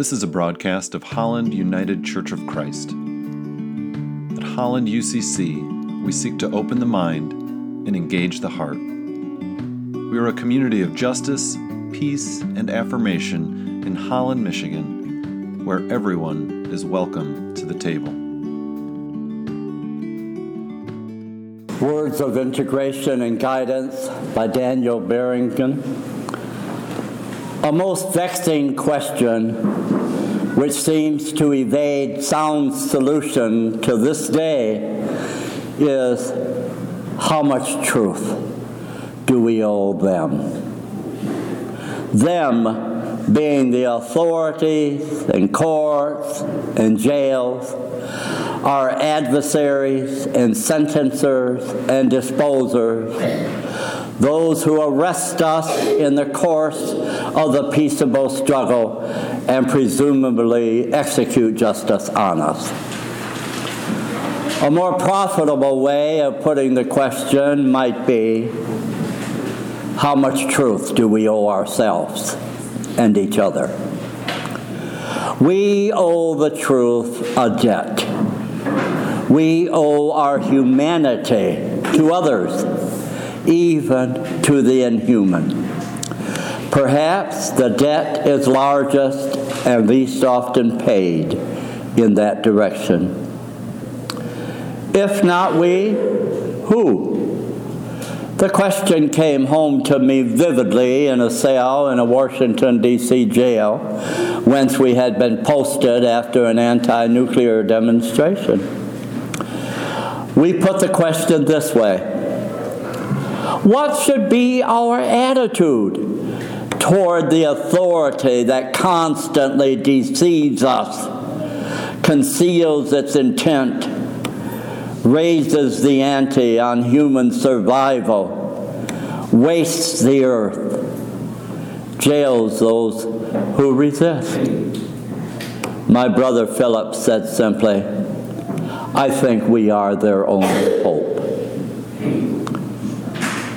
This is a broadcast of Holland United Church of Christ. At Holland UCC, we seek to open the mind and engage the heart. We are a community of justice, peace, and affirmation in Holland, Michigan, where everyone is welcome to the table. Words of Integration and Guidance by Daniel Berrigan. A most vexing question which seems to evade sound solution to this day is how much truth do we owe them? Them being the authorities and courts and jails, our adversaries and sentencers and disposers, those who arrest us in the course of the peaceable struggle and presumably execute justice on us. A more profitable way of putting the question might be how much truth do we owe ourselves and each other? We owe the truth a debt. We owe our humanity to others, even to the inhuman. Perhaps the debt is largest and least often paid in that direction. If not we, who? The question came home to me vividly in a cell in a Washington, D.C. jail, whence we had been posted after an anti nuclear demonstration. We put the question this way What should be our attitude toward the authority that constantly deceives us, conceals its intent, raises the ante on human survival, wastes the earth, jails those who resist. My brother Philip said simply, I think we are their only hope.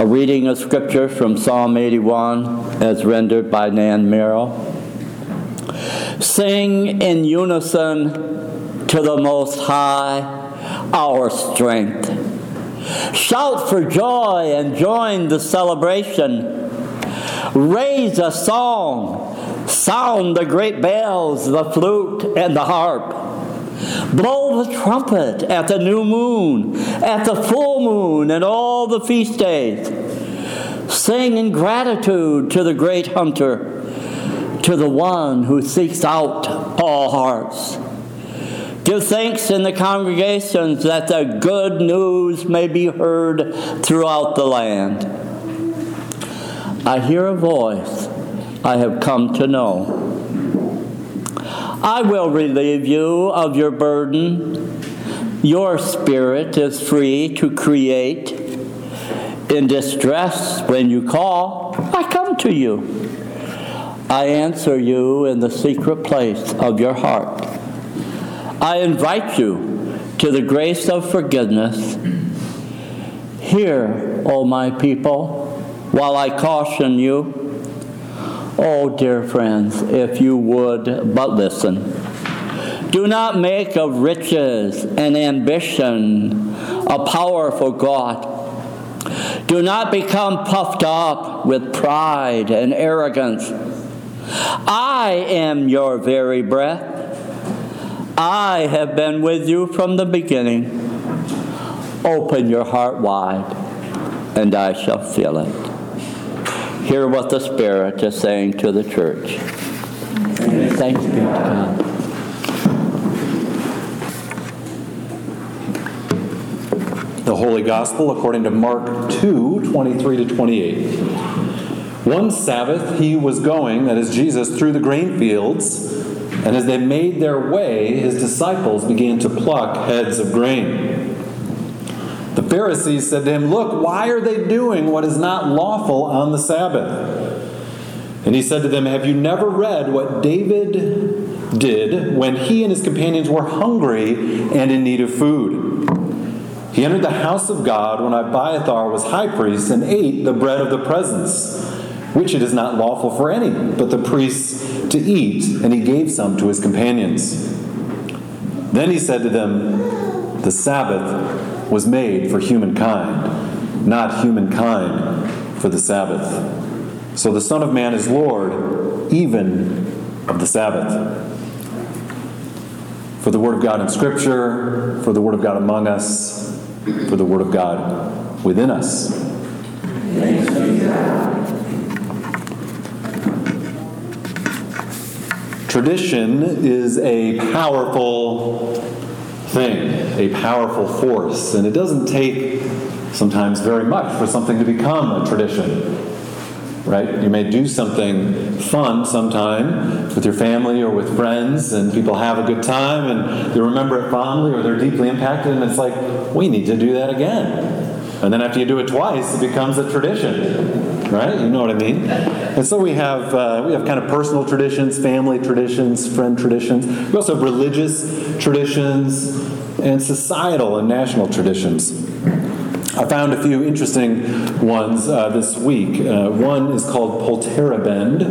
A reading of scripture from Psalm 81 as rendered by Nan Merrill. Sing in unison to the Most High our strength. Shout for joy and join the celebration. Raise a song, sound the great bells, the flute, and the harp. Blow the trumpet at the new moon, at the full moon, and all the feast days. Sing in gratitude to the great hunter, to the one who seeks out all hearts. Give thanks in the congregations that the good news may be heard throughout the land. I hear a voice I have come to know. I will relieve you of your burden. Your spirit is free to create. In distress, when you call, I come to you. I answer you in the secret place of your heart. I invite you to the grace of forgiveness. Hear, O my people, while I caution you. Oh, dear friends, if you would but listen. Do not make of riches and ambition a powerful God. Do not become puffed up with pride and arrogance. I am your very breath. I have been with you from the beginning. Open your heart wide, and I shall fill it. Hear what the Spirit is saying to the church. Thanks be to God. The Holy Gospel according to Mark 2 23 to 28. One Sabbath he was going, that is Jesus, through the grain fields, and as they made their way, his disciples began to pluck heads of grain. Pharisees said to him, Look, why are they doing what is not lawful on the Sabbath? And he said to them, Have you never read what David did when he and his companions were hungry and in need of food? He entered the house of God when Abiathar was high priest and ate the bread of the presence which it is not lawful for any but the priests to eat, and he gave some to his companions. Then he said to them, The Sabbath was made for humankind, not humankind for the Sabbath. So the Son of Man is Lord, even of the Sabbath. For the Word of God in Scripture, for the Word of God among us, for the Word of God within us. Tradition is a powerful thing, a powerful force, and it doesn't take sometimes very much for something to become a tradition. Right? You may do something fun sometime with your family or with friends, and people have a good time and they remember it fondly or they're deeply impacted, and it's like, we need to do that again. And then after you do it twice, it becomes a tradition right? You know what I mean? And so we have uh, we have kind of personal traditions, family traditions, friend traditions. We also have religious traditions and societal and national traditions. I found a few interesting ones uh, this week. Uh, one is called Polterabend,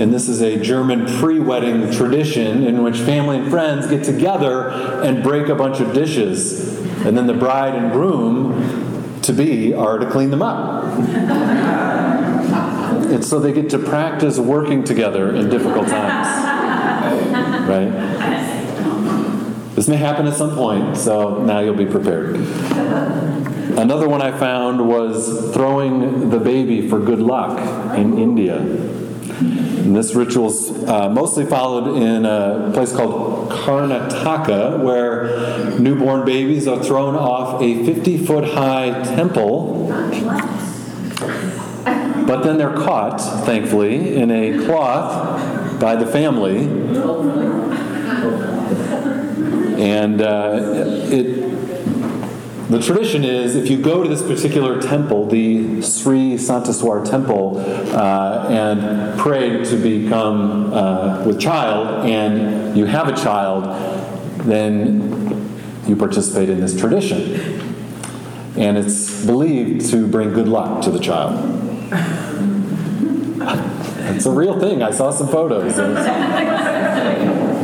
and this is a German pre wedding tradition in which family and friends get together and break a bunch of dishes, and then the bride and groom to be are to clean them up. And so they get to practice working together in difficult times. Right? This may happen at some point, so now you'll be prepared. Another one I found was throwing the baby for good luck in India. And this ritual's uh, mostly followed in a place called Karnataka, where newborn babies are thrown off a 50 foot high temple but then they're caught, thankfully, in a cloth by the family. And uh, it, the tradition is if you go to this particular temple, the Sri Santaswar temple, uh, and pray to become uh, with child, and you have a child, then you participate in this tradition. And it's believed to bring good luck to the child. It's a real thing. I saw some photos.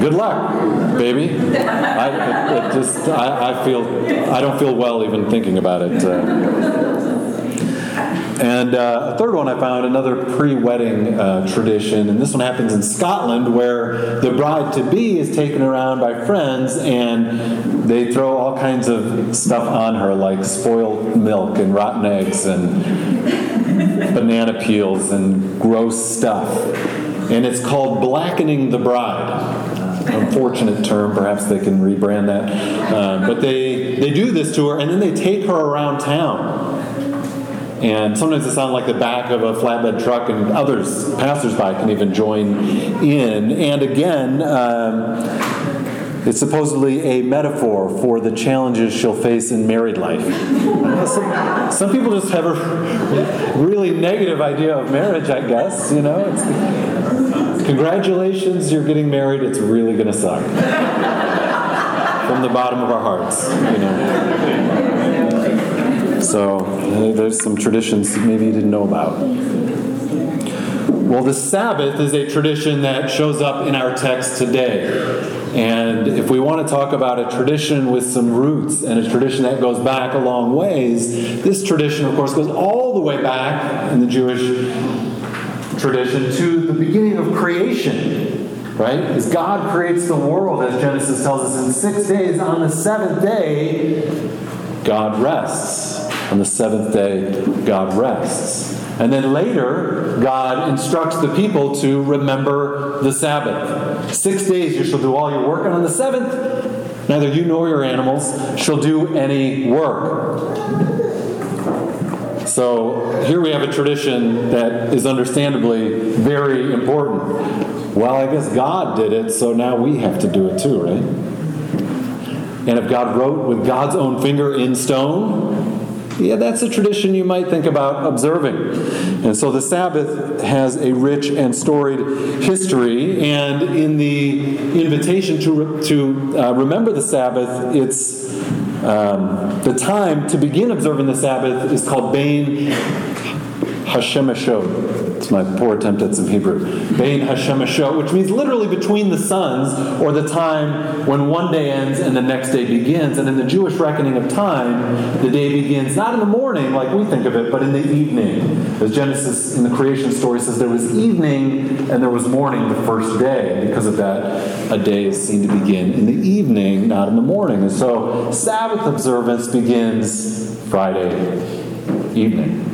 Good luck, baby. I, it, just, I, I, feel, I don't feel well even thinking about it. Uh, and uh, a third one I found, another pre wedding uh, tradition, and this one happens in Scotland where the bride to be is taken around by friends and they throw all kinds of stuff on her, like spoiled milk and rotten eggs and banana peels and gross stuff. And it's called blackening the bride unfortunate term. Perhaps they can rebrand that. Uh, but they, they do this to her, and then they take her around town. And sometimes it sounds like the back of a flatbed truck, and others, passersby, can even join in. And again, um, it's supposedly a metaphor for the challenges she'll face in married life. Some, some people just have a really negative idea of marriage, I guess. You know, it's, congratulations, you're getting married. It's really going to suck. From the bottom of our hearts, you know. So there's some traditions maybe you didn't know about. Well, the Sabbath is a tradition that shows up in our text today. And if we want to talk about a tradition with some roots and a tradition that goes back a long ways, this tradition, of course, goes all the way back in the Jewish tradition to the beginning of creation, right? As God creates the world, as Genesis tells us, in six days, on the seventh day, God rests. On the seventh day, God rests. And then later, God instructs the people to remember the Sabbath. Six days you shall do all your work, and on the seventh, neither you nor your animals shall do any work. So here we have a tradition that is understandably very important. Well, I guess God did it, so now we have to do it too, right? And if God wrote with God's own finger in stone, yeah, that's a tradition you might think about observing. And so the Sabbath has a rich and storied history, and in the invitation to, to uh, remember the Sabbath, it's um, the time to begin observing the Sabbath is called Bein Hashemashot. It's my poor attempt at some Hebrew. Bein Hashemashot, which means literally between the suns, or the time when one day ends and the next day begins. And in the Jewish reckoning of time, the day begins not in the morning like we think of it, but in the evening. As Genesis in the creation story says, there was evening and there was morning the first day. Because of that, a day is seen to begin in the evening, not in the morning. And so Sabbath observance begins Friday evening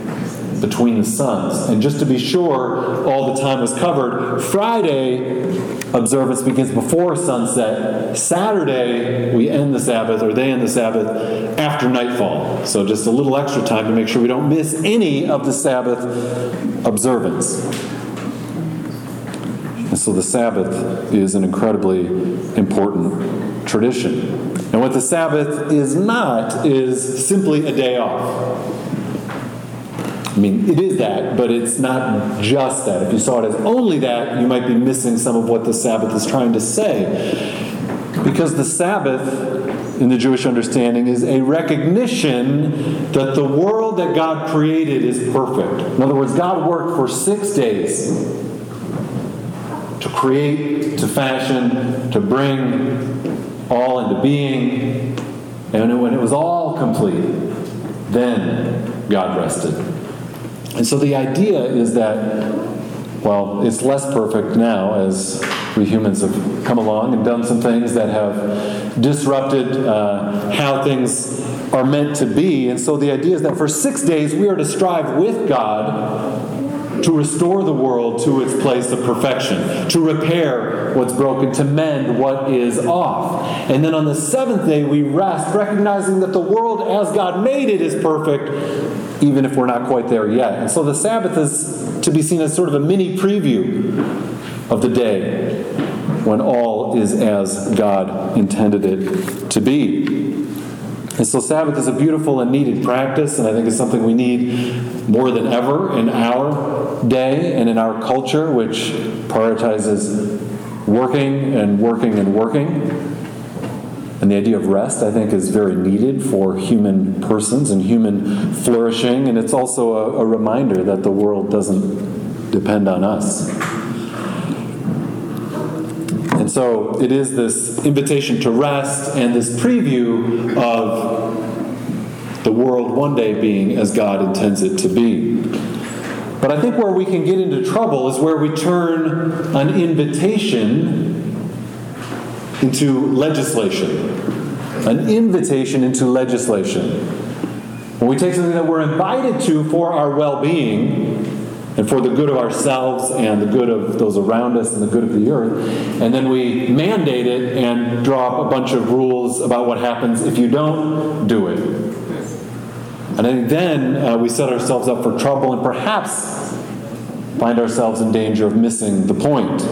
between the suns. And just to be sure all the time was covered, Friday observance begins before sunset. Saturday, we end the Sabbath, or they end the Sabbath, after nightfall. So just a little extra time to make sure we don't miss any of the Sabbath observance. And so the Sabbath is an incredibly important tradition. And what the Sabbath is not is simply a day off. I mean, it is that, but it's not just that. If you saw it as only that, you might be missing some of what the Sabbath is trying to say. Because the Sabbath, in the Jewish understanding, is a recognition that the world that God created is perfect. In other words, God worked for six days to create, to fashion, to bring all into being. And when it was all complete, then God rested. And so the idea is that, well, it's less perfect now as we humans have come along and done some things that have disrupted uh, how things are meant to be. And so the idea is that for six days we are to strive with God to restore the world to its place of perfection, to repair what's broken, to mend what is off. And then on the seventh day we rest, recognizing that the world as God made it is perfect, even if we're not quite there yet. And so the Sabbath is to be seen as sort of a mini preview of the day when all is as God intended it to be. And so Sabbath is a beautiful and needed practice, and I think it's something we need more than ever in our day and in our culture, which prioritizes working and working and working. And the idea of rest, I think, is very needed for human persons and human flourishing. And it's also a, a reminder that the world doesn't depend on us. And so it is this invitation to rest and this preview of the world one day being as God intends it to be. But I think where we can get into trouble is where we turn an invitation into legislation. An invitation into legislation. When we take something that we're invited to for our well being and for the good of ourselves and the good of those around us and the good of the earth, and then we mandate it and draw up a bunch of rules about what happens if you don't do it. And then uh, we set ourselves up for trouble and perhaps find ourselves in danger of missing the point.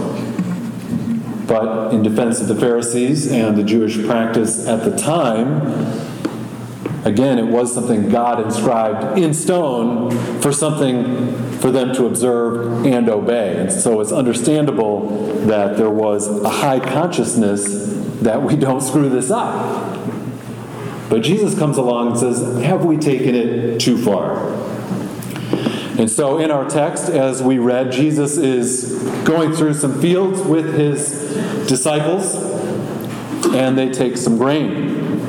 But in defense of the Pharisees and the Jewish practice at the time, again, it was something God inscribed in stone for something for them to observe and obey. And so it's understandable that there was a high consciousness that we don't screw this up. But Jesus comes along and says, Have we taken it too far? And so, in our text, as we read, Jesus is going through some fields with his disciples, and they take some grain.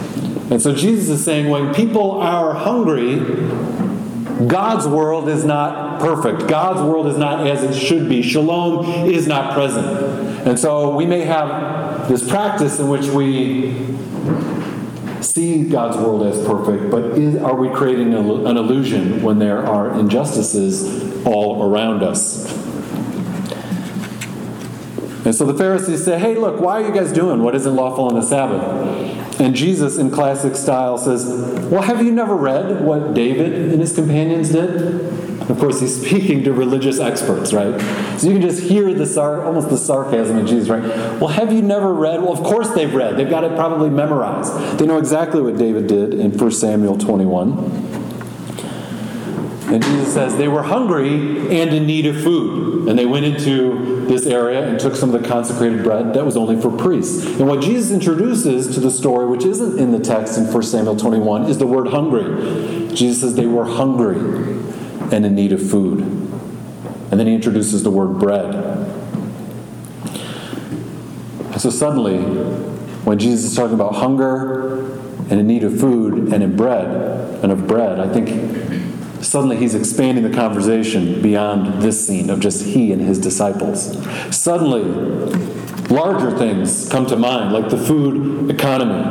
And so, Jesus is saying, when people are hungry, God's world is not perfect. God's world is not as it should be. Shalom is not present. And so, we may have this practice in which we see God's world as perfect, but is, are we creating an illusion when there are injustices all around us? And so the Pharisees say, Hey, look, why are you guys doing what isn't lawful on the Sabbath? And Jesus, in classic style, says, Well, have you never read what David and his companions did? Of course, he's speaking to religious experts, right? So you can just hear the sar- almost the sarcasm in Jesus, right? Well, have you never read? Well, of course they've read. They've got it probably memorized. They know exactly what David did in 1 Samuel 21. And Jesus says they were hungry and in need of food. And they went into this area and took some of the consecrated bread that was only for priests. And what Jesus introduces to the story, which isn't in the text in 1 Samuel 21, is the word hungry. Jesus says they were hungry and in need of food. And then he introduces the word bread. And so suddenly, when Jesus is talking about hunger and in need of food and in bread and of bread, I think suddenly he's expanding the conversation beyond this scene of just he and his disciples. Suddenly, larger things come to mind, like the food economy,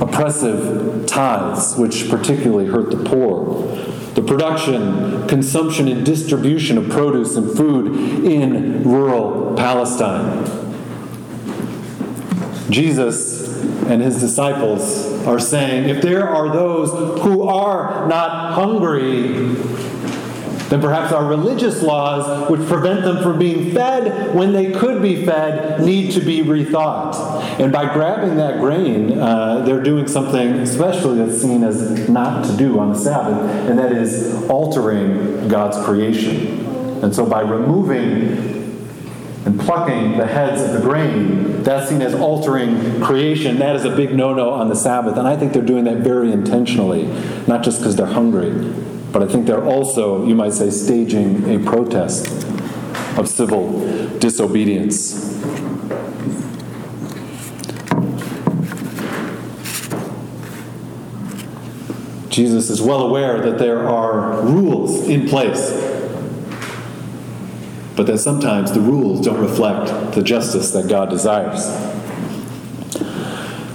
oppressive tithes, which particularly hurt the poor, the production, consumption, and distribution of produce and food in rural Palestine. Jesus and his disciples are saying if there are those who are not hungry, then perhaps our religious laws, which prevent them from being fed when they could be fed, need to be rethought. And by grabbing that grain, uh, they're doing something especially that's seen as not to do on the Sabbath, and that is altering God's creation. And so by removing and plucking the heads of the grain, that's seen as altering creation. That is a big no no on the Sabbath. And I think they're doing that very intentionally, not just because they're hungry, but I think they're also, you might say, staging a protest of civil disobedience. Jesus is well aware that there are rules in place, but that sometimes the rules don't reflect the justice that God desires.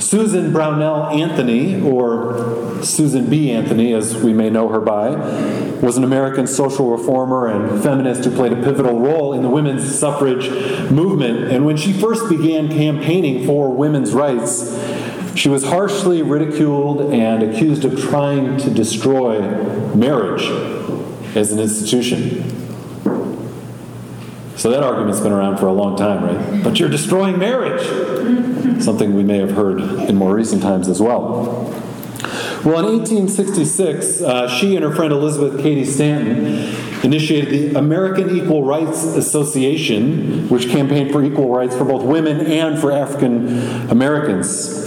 Susan Brownell Anthony, or Susan B. Anthony, as we may know her by, was an American social reformer and feminist who played a pivotal role in the women's suffrage movement. And when she first began campaigning for women's rights, she was harshly ridiculed and accused of trying to destroy marriage as an institution. So that argument's been around for a long time, right? But you're destroying marriage. Something we may have heard in more recent times as well. Well, in 1866, uh, she and her friend Elizabeth Cady Stanton initiated the American Equal Rights Association, which campaigned for equal rights for both women and for African Americans.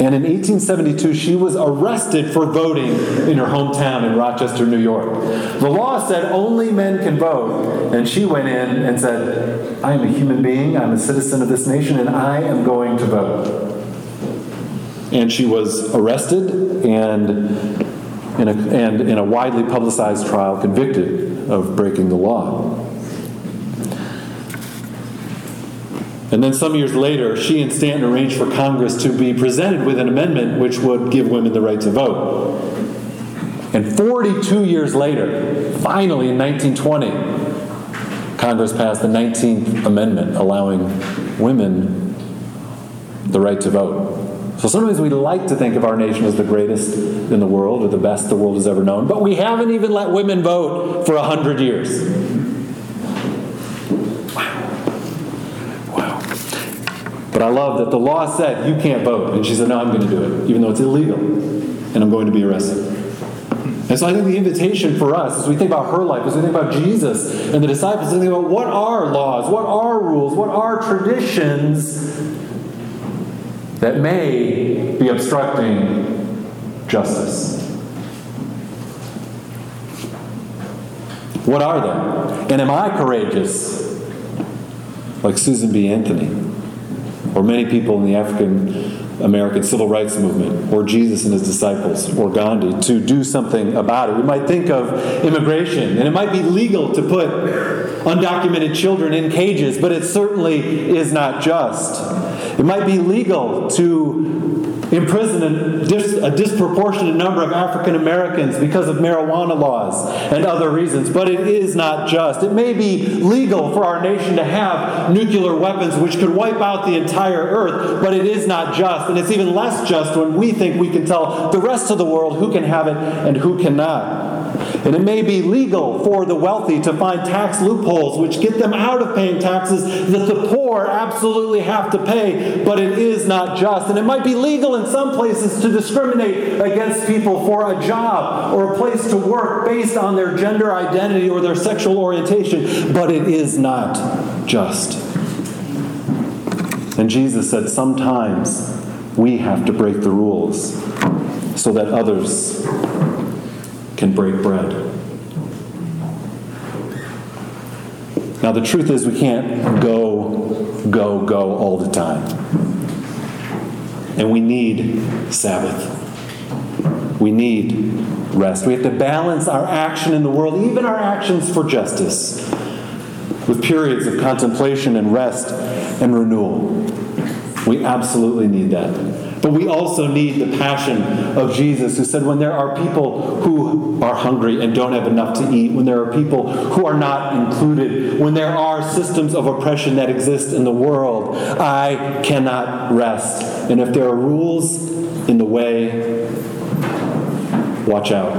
And in 1872, she was arrested for voting in her hometown in Rochester, New York. The law said only men can vote. And she went in and said, I am a human being, I'm a citizen of this nation, and I am going to vote. And she was arrested and in a, and in a widely publicized trial convicted of breaking the law. And then some years later, she and Stanton arranged for Congress to be presented with an amendment which would give women the right to vote. And 42 years later, finally in 1920, Congress passed the 19th Amendment allowing women the right to vote. So sometimes we like to think of our nation as the greatest in the world or the best the world has ever known, but we haven't even let women vote for 100 years. But I love that the law said you can't vote. And she said, no, I'm going to do it, even though it's illegal. And I'm going to be arrested. And so I think the invitation for us, as we think about her life, as we think about Jesus and the disciples, we think about what are laws, what are rules, what are traditions that may be obstructing justice. What are they? And am I courageous? Like Susan B. Anthony or many people in the African American civil rights movement, or Jesus and his disciples, or Gandhi, to do something about it. We might think of immigration, and it might be legal to put undocumented children in cages, but it certainly is not just. It might be legal to imprison a, dis- a disproportionate number of African Americans because of marijuana laws and other reasons, but it is not just. It may be legal for our nation to have nuclear weapons which could wipe out the entire earth, but it is not just. And it's even less just when we think we can tell the rest of the world who can have it and who cannot. And it may be legal for the wealthy to find tax loopholes which get them out of paying taxes that the poor absolutely have to pay, but it is not just. And it might be legal in some places to discriminate against people for a job or a place to work based on their gender identity or their sexual orientation, but it is not just. And Jesus said sometimes we have to break the rules so that others can break bread. Now, the truth is, we can't go, go, go all the time. And we need Sabbath. We need rest. We have to balance our action in the world, even our actions for justice, with periods of contemplation and rest and renewal. We absolutely need that. But we also need the passion of Jesus, who said, When there are people who are hungry and don't have enough to eat, when there are people who are not included, when there are systems of oppression that exist in the world, I cannot rest. And if there are rules in the way, watch out.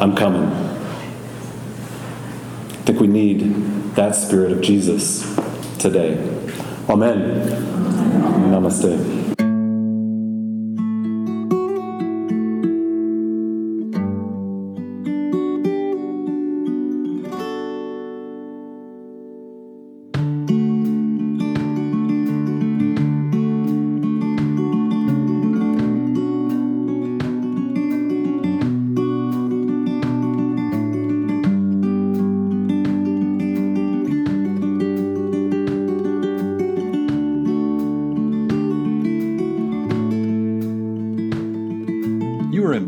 I'm coming. I think we need that spirit of Jesus today. Amen. Namaste.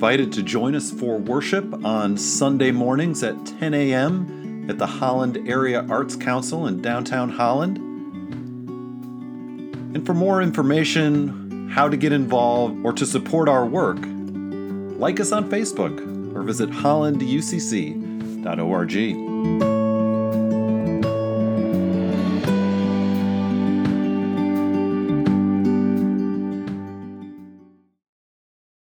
Invited to join us for worship on Sunday mornings at 10 a.m. at the Holland Area Arts Council in downtown Holland. And for more information, how to get involved, or to support our work, like us on Facebook or visit hollanducc.org.